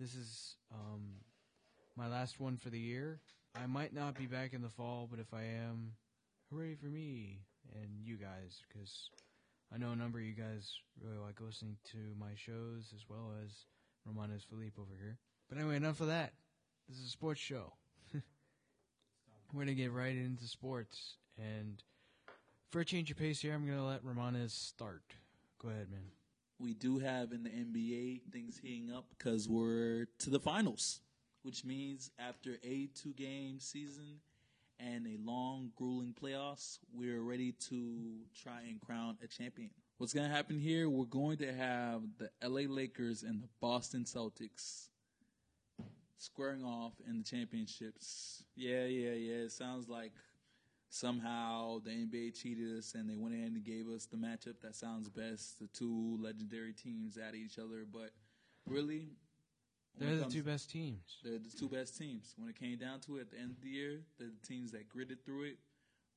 This is um, my last one for the year. I might not be back in the fall, but if I am, hooray for me and you guys, because I know a number of you guys really like listening to my shows as well as Romanes Philippe over here. But anyway, enough of that. This is a sports show. We're going to get right into sports. And for a change of pace here, I'm going to let Romanes start. Go ahead, man. We do have in the NBA things heating up because we're to the finals, which means after a two game season and a long, grueling playoffs, we're ready to try and crown a champion. What's going to happen here? We're going to have the LA Lakers and the Boston Celtics squaring off in the championships. Yeah, yeah, yeah. It sounds like somehow the NBA cheated us and they went in and gave us the matchup that sounds best. The two legendary teams at each other, but really, They're the comes- two best teams. they're the two best teams. When it came down to it at the end of the year, they're the teams that gritted through it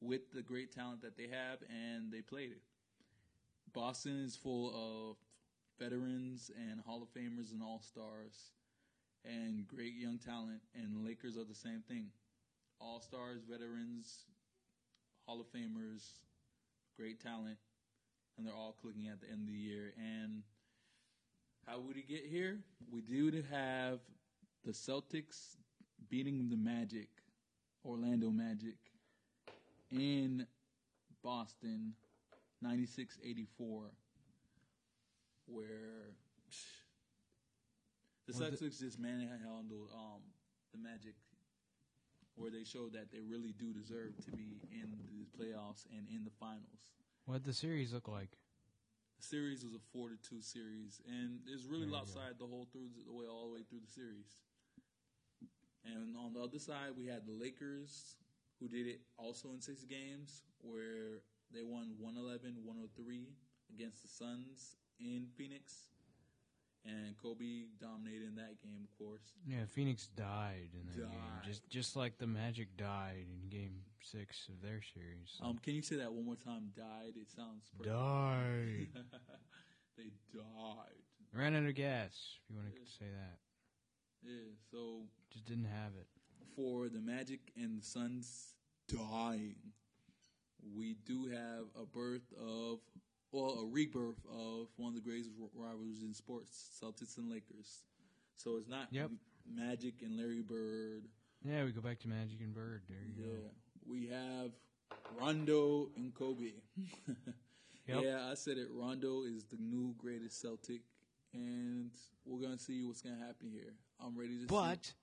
with the great talent that they have, and they played it. Boston is full of veterans and Hall of Famers and All Stars and great young talent, and Lakers are the same thing. All Stars, veterans, Hall of Famers, great talent, and they're all clicking at the end of the year. And how would he get here? We do to have the Celtics beating the Magic, Orlando Magic, in Boston, 96-84, where psh, the Well, the- Celtics just manhandled um, the Magic, where they showed that they really do deserve to be in the playoffs and in the finals. What'd the series look like? The series was a four to two series, and it's really There you go. lopsided the whole through the way all the way through the series. And on the other side, we had the Lakers, who did it also in six games, where they won 111-103 against the Suns in Phoenix, and Kobe dominated in that game, of course. Yeah, Phoenix died in that Died. game, just just like the Magic died in Game Six of their series. Um, can you say that one more time? Died. It sounds perfect. died. they died. Ran out of gas. If you want to say that, Yeah. So just didn't have it. for the Magic and the Suns dying, we do have a birth of, well, a rebirth of one of the greatest rivalries in sports, Celtics and Lakers. So it's not Yep. Magic and Larry Bird. Yeah, we go back to Magic and Bird. There you Yeah, go. we have Rondo and Kobe. Yep. Yeah, I said it. Rondo is the new greatest Celtic, and we're gonna see what's gonna happen here. I'm ready to. see. But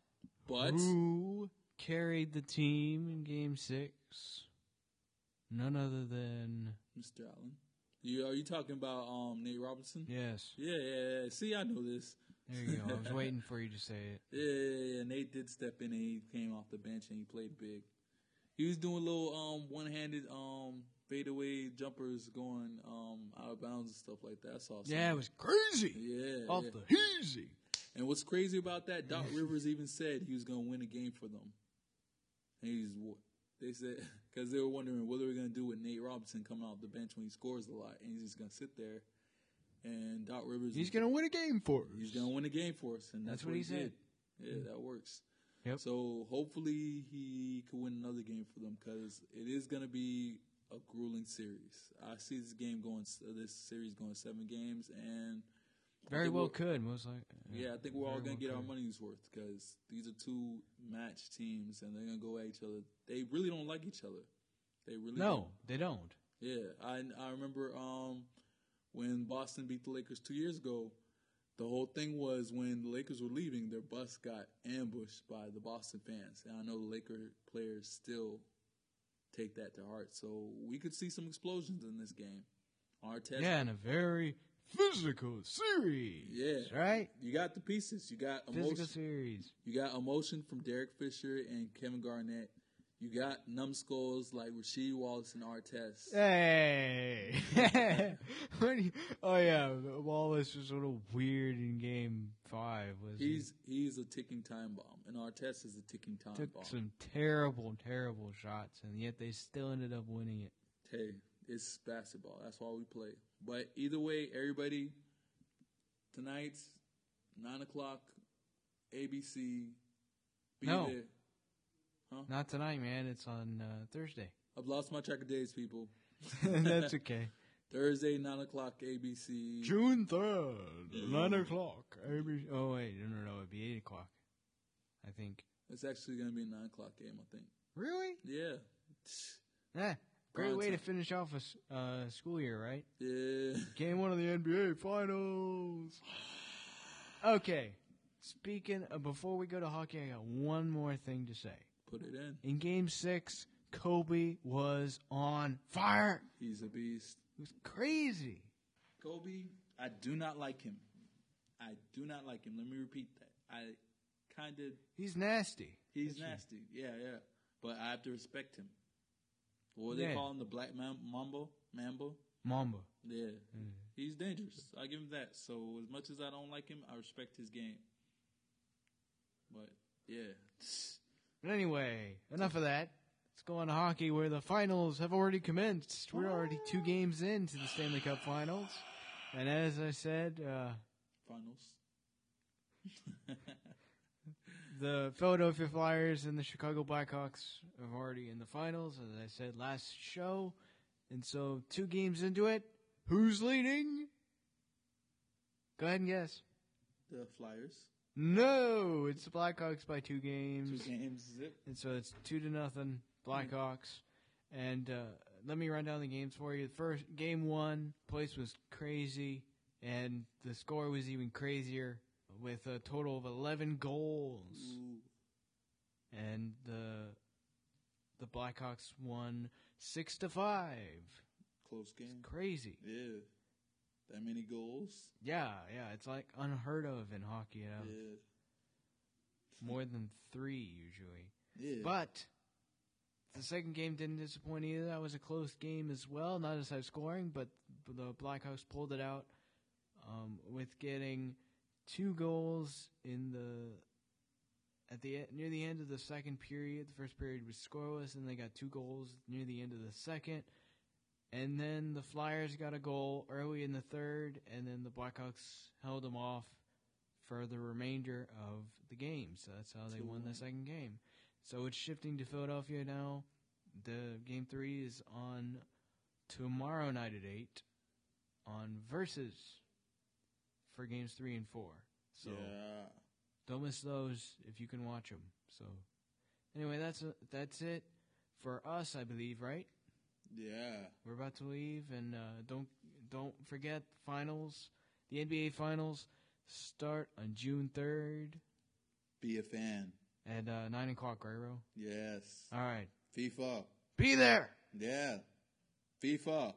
but who carried the team in Game Six? None other than Mr. Allen. You are you talking about um Nate Robinson? yes. Yeah, yeah, yeah. See, I know this. There you go. I was waiting for you to say it. Yeah, yeah, yeah. Nate did step in and he came off the bench and he played big. He was doing little um one-handed um fadeaway jumpers going um out of bounds and stuff like that. I saw. some. Yeah, it was crazy. Yeah, Off yeah. the heezy. And what's crazy about that, Doc Rivers even said he was going to win a game for them. And he's they said because they were wondering what are we going to do with Nate Robinson coming off the bench when he scores a lot, and he's just going to sit there. And Doc Rivers, He's gonna win a game for us. he's going to win a game for us, and that's, That's what he did. Yeah, that works. Yep. So hopefully he could win another game for them because it is going to be a grueling series. I see this game going, this series going seven games, and I Very well could most like. yeah, I think we're all gonna well get our money's worth because these are two match teams and they're gonna go at each other. They really don't like each other. They really No, they don't. don't. Yeah, I I remember um when Boston beat the Lakers two years ago. The whole thing was when the Lakers were leaving, their bus got ambushed by the Boston fans, and I know the Laker players still take that to heart. So we could see some explosions in this game. Arteta, Yeah, in a very physical series. Yeah. Right? you got the pieces. You got Physical emotion. series. You got emotion from Derek Fisher and Kevin Garnett. You got numbskulls like Rasheed Wallace and Artest. Hey. Oh yeah, Wallace was a little weird in game five. Was He's he's a ticking time bomb, and Artest is a ticking time he took bomb. some terrible, terrible shots, and yet they still ended up winning it. Hey, it's basketball. That's why we play. But either way, everybody, tonight, nine o'clock ABC. Be No. there. Not tonight, man. It's on uh, Thursday. I've lost my track of days, people. That's okay. Thursday, nine o'clock, ABC. June third, nine o'clock. ABC. Oh wait, no, no, no. It'd be eight o'clock. I think. It's actually gonna be a nine o'clock game, I think. Really? Yeah, Yeah. Great Prime way to finish off a uh, school year, right? yeah. Game one of the NBA Finals. Okay. Speaking of, before we go to hockey, I got one more thing to say. Put it in. In Game Six, Kobe was on fire. He's a beast. It was crazy. Kobe, I do not like him. I do not like him. Let me repeat that. I kind of He's nasty. he's nasty. Yeah, yeah. But I have to respect him. What do they Yeah. call him? The Black Mam- Mambo? Mambo? Mamba. Yeah. He's dangerous. I give him that. So as much as I don't like him, I respect his game. But yeah. But anyway, enough of that. Let's go on to hockey, where the finals have already commenced. We're already two games into the Stanley Cup Finals, and as I said, uh, Finals. the Philadelphia Flyers and the Chicago Blackhawks are already in the finals, as I said last show. And so, two games into it, who's leading? Go ahead and guess. The Flyers. No, it's the Blackhawks by two games. Two games. Zip. And so it's two to nothing, Blackhawks. And uh, let me run down the games for you. First game one, place was crazy, and the score was even crazier with a total of eleven goals. Ooh. And the the Blackhawks won six to five. Close game. Crazy. Yeah. That many goals. Yeah, yeah, it's like unheard of in hockey. You know? Yeah. More than three usually. Yeah. But the second game didn't disappoint either. That was a close game as well, not as high scoring, but the Blackhawks pulled it out um, with getting two goals in the at the near the end of the second period. The first period was scoreless, and they got two goals near the end of the second. And then the Flyers got a goal early in the third, and then the Blackhawks held them off for the remainder of the game. So that's how they won the second game. So it's shifting to Philadelphia now. The game three is on tomorrow night at eight on Versus for games three and four. So yeah. don't miss those if you can watch them. So anyway, that's that's it for us, I believe. Right? Yeah. We're about to leave, and uh, don't don't forget finals. The NBA finals start on June third Be a fan. at uh, nine o'clock. Right, Ro? Yes. All right, FIFA. be there. Yeah. FIFA.